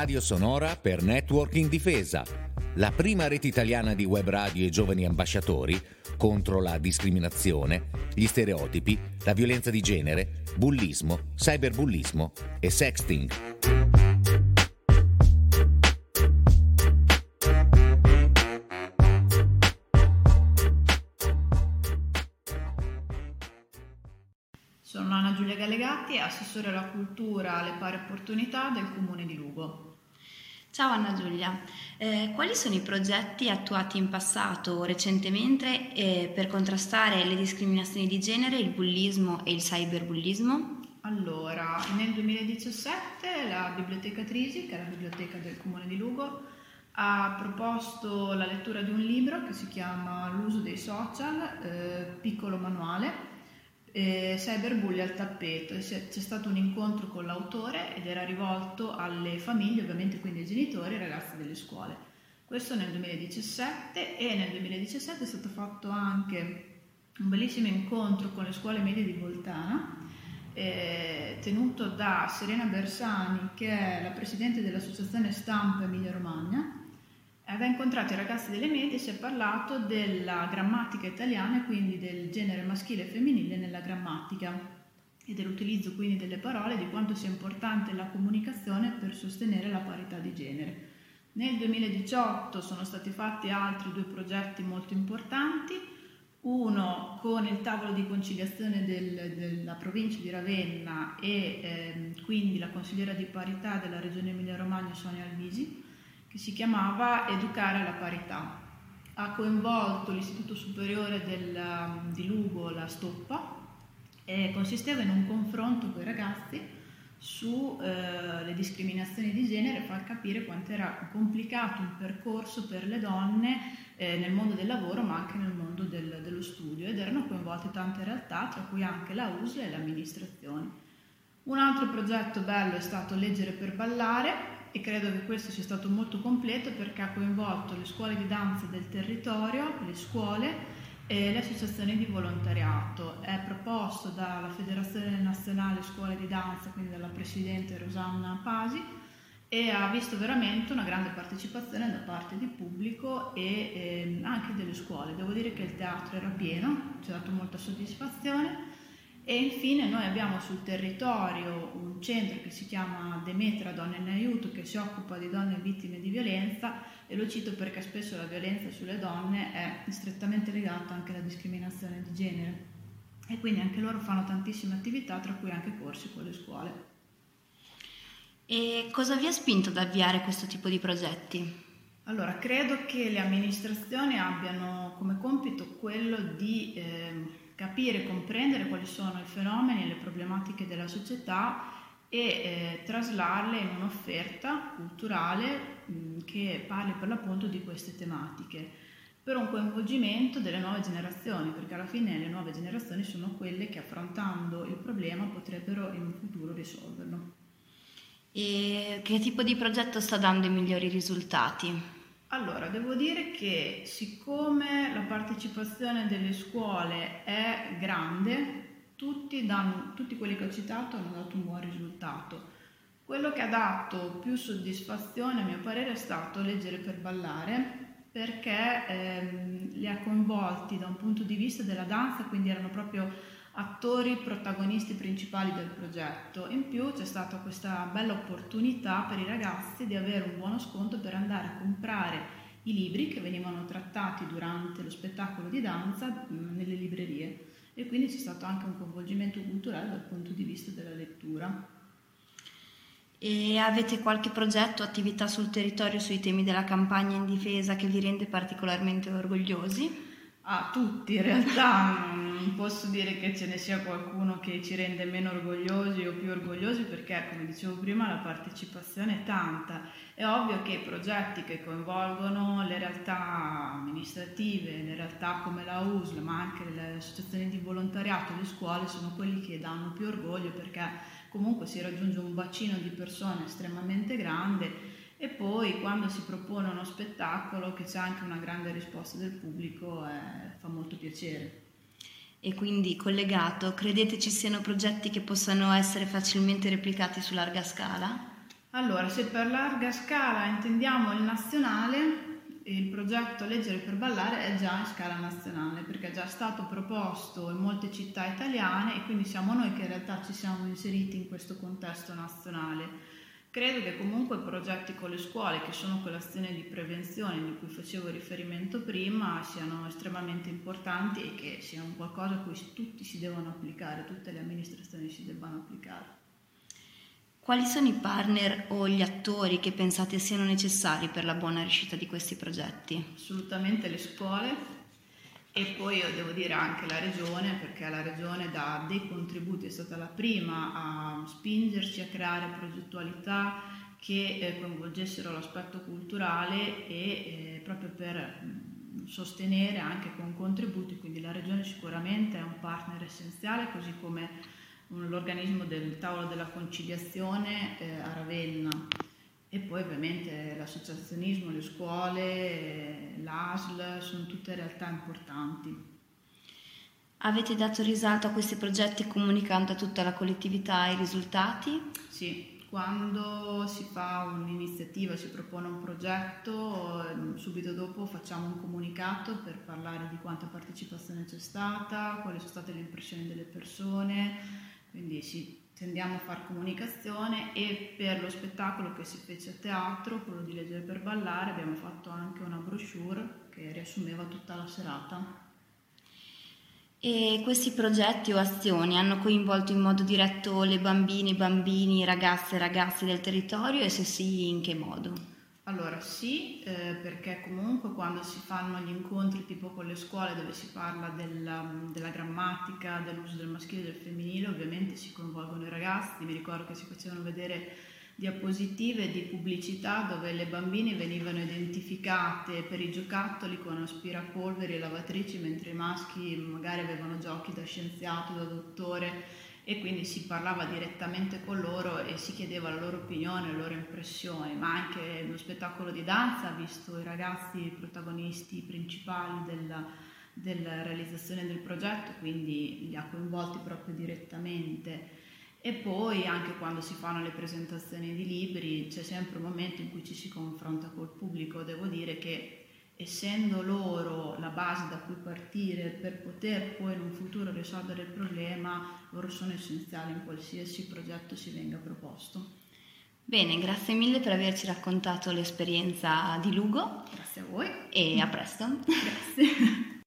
Radio Sonora per Networking Difesa, la prima rete italiana di web radio e giovani ambasciatori contro la discriminazione, gli stereotipi, la violenza di genere, bullismo, cyberbullismo e sexting. Sono Anna Giulia Gallegatti, assessore alla cultura alle pari opportunità del Comune di Lugo. Ciao Anna Giulia, eh, quali sono i progetti attuati in passato o recentemente eh, per contrastare le discriminazioni di genere, il bullismo e il cyberbullismo? Allora, nel 2017 la Biblioteca Trisi, che è la biblioteca del Comune di Lugo, ha proposto la lettura di un libro che si chiama L'uso dei social, eh, piccolo manuale, eh, cyberbulli al tappeto. C'è stato un incontro con l'autore ed era rivolto alle famiglie, ovviamente quindi ai genitori e ai ragazzi delle scuole. Questo nel 2017 e nel 2017 è stato fatto anche un bellissimo incontro con le scuole medie di Voltana, eh, tenuto da Serena Bersani, che è la presidente dell'associazione Stampa Emilia Romagna, aveva incontrato i ragazzi delle medie e si è parlato della grammatica italiana, quindi del genere maschile e femminile nella grammatica e dell'utilizzo quindi delle parole, di quanto sia importante la comunicazione per sostenere la parità di genere. Nel 2018 sono stati fatti altri due progetti molto importanti, uno con il tavolo di conciliazione del, della provincia di Ravenna e ehm, quindi la consigliera di parità della regione Emilia-Romagna Sonia Alvisi, che si chiamava Educare alla parità. Ha coinvolto l'Istituto Superiore del, um, di Lugo, la Stoppa, e consisteva in un confronto con i ragazzi sulle eh, discriminazioni di genere far capire quanto era complicato un percorso per le donne eh, nel mondo del lavoro ma anche nel mondo del, dello studio ed erano coinvolte tante realtà tra cui anche la USL e l'amministrazione. Un altro progetto bello è stato Leggere per ballare e credo che questo sia stato molto completo perché ha coinvolto le scuole di danza del territorio, le scuole e le associazioni di volontariato. È proposto dalla Federazione Nazionale Scuole di Danza, quindi dalla Presidente Rosanna Pasi, e ha visto veramente una grande partecipazione da parte di pubblico e eh, anche delle scuole. Devo dire che il teatro era pieno, ci ha dato molta soddisfazione e infine noi abbiamo sul territorio un centro che si chiama Demetra Donne in Aiuto che si occupa di donne vittime di violenza e lo cito perché spesso la violenza sulle donne è strettamente legata anche alla discriminazione di genere e quindi anche loro fanno tantissime attività tra cui anche corsi con le scuole. E cosa vi ha spinto ad avviare questo tipo di progetti? Allora, credo che le amministrazioni abbiano come compito quello di eh, capire e comprendere quali sono i fenomeni e le problematiche della società e eh, traslarle in un'offerta culturale mh, che parli per l'appunto di queste tematiche per un coinvolgimento delle nuove generazioni, perché alla fine le nuove generazioni sono quelle che affrontando il problema potrebbero in un futuro risolverlo. E che tipo di progetto sta dando i migliori risultati? Allora, devo dire che siccome la partecipazione delle scuole è grande, tutti, danno, tutti quelli che ho citato hanno dato un buon risultato. Quello che ha dato più soddisfazione, a mio parere, è stato leggere per ballare, perché ehm, li ha coinvolti da un punto di vista della danza, quindi erano proprio attori protagonisti principali del progetto. In più c'è stata questa bella opportunità per i ragazzi di avere un buono sconto per andare a comprare i libri che venivano trattati durante lo spettacolo di danza mm, nelle librerie e quindi c'è stato anche un coinvolgimento culturale dal punto di vista della lettura. E avete qualche progetto, attività sul territorio sui temi della campagna in difesa che vi rende particolarmente orgogliosi? A tutti in realtà, non posso dire che ce ne sia qualcuno che ci rende meno orgogliosi o più orgogliosi perché, come dicevo prima, la partecipazione è tanta. È ovvio che i progetti che coinvolgono le realtà amministrative, le realtà come la USL, ma anche le associazioni di volontariato, le scuole, sono quelli che danno più orgoglio perché comunque si raggiunge un bacino di persone estremamente grande e poi quando si propone uno spettacolo che c'è anche una grande risposta del pubblico eh, fa molto piacere. E quindi collegato, credete ci siano progetti che possano essere facilmente replicati su larga scala? Allora, se per larga scala intendiamo il nazionale, il progetto Leggere per ballare è già in scala nazionale perché è già stato proposto in molte città italiane e quindi siamo noi che in realtà ci siamo inseriti in questo contesto nazionale. Credo che comunque i progetti con le scuole, che sono quell'azione di prevenzione di cui facevo riferimento prima, siano estremamente importanti e che siano qualcosa a cui tutti si devono applicare, tutte le amministrazioni si debbano applicare. Quali sono i partner o gli attori che pensate siano necessari per la buona riuscita di questi progetti? Assolutamente le scuole, e poi io devo dire anche la regione, perché la regione dà dei contributi, è stata la prima a spingerci a creare progettualità che eh, coinvolgessero l'aspetto culturale e eh, proprio per mh, sostenere anche con contributi, quindi la regione sicuramente è un partner essenziale, così come l'organismo del tavolo della conciliazione eh, a Ravenna e poi ovviamente l'associazionismo, le scuole, l'ASL sono tutte realtà importanti. Avete dato risalto a questi progetti comunicando a tutta la collettività i risultati? Sì, quando si fa un'iniziativa, si propone un progetto, subito dopo facciamo un comunicato per parlare di quanta partecipazione c'è stata, quali sono state le impressioni delle persone, quindi sì, tendiamo a fare comunicazione e per lo spettacolo che si fece a teatro, quello di Leggere per ballare, abbiamo fatto anche una brochure che riassumeva tutta la serata. E questi progetti o azioni hanno coinvolto in modo diretto le bambine, bambini, ragazze e ragazzi del territorio e se sì in che modo? Allora sì, eh, perché comunque quando si fanno gli incontri tipo con le scuole dove si parla della, della, grammatica, dell'uso del maschile e del femminile, ovviamente si coinvolgono i ragazzi, mi ricordo che si facevano vedere diapositive di pubblicità dove le bambine venivano identificate per i giocattoli con aspirapolveri e lavatrici, mentre i maschi magari avevano giochi da scienziato, da dottore e quindi si parlava direttamente con loro e si chiedeva la loro opinione, le loro impressioni, ma anche uno spettacolo di danza ha visto i ragazzi i protagonisti principali della, della realizzazione del progetto, quindi li ha coinvolti proprio direttamente. E poi anche quando si fanno le presentazioni di libri c'è sempre un momento in cui ci si confronta col pubblico, devo dire che essendo loro la base da cui partire per poter poi in un futuro risolvere il problema, loro sono essenziali in qualsiasi progetto si venga proposto. Bene, grazie mille per averci raccontato l'esperienza di Lugo. Grazie a voi. E a presto. Grazie.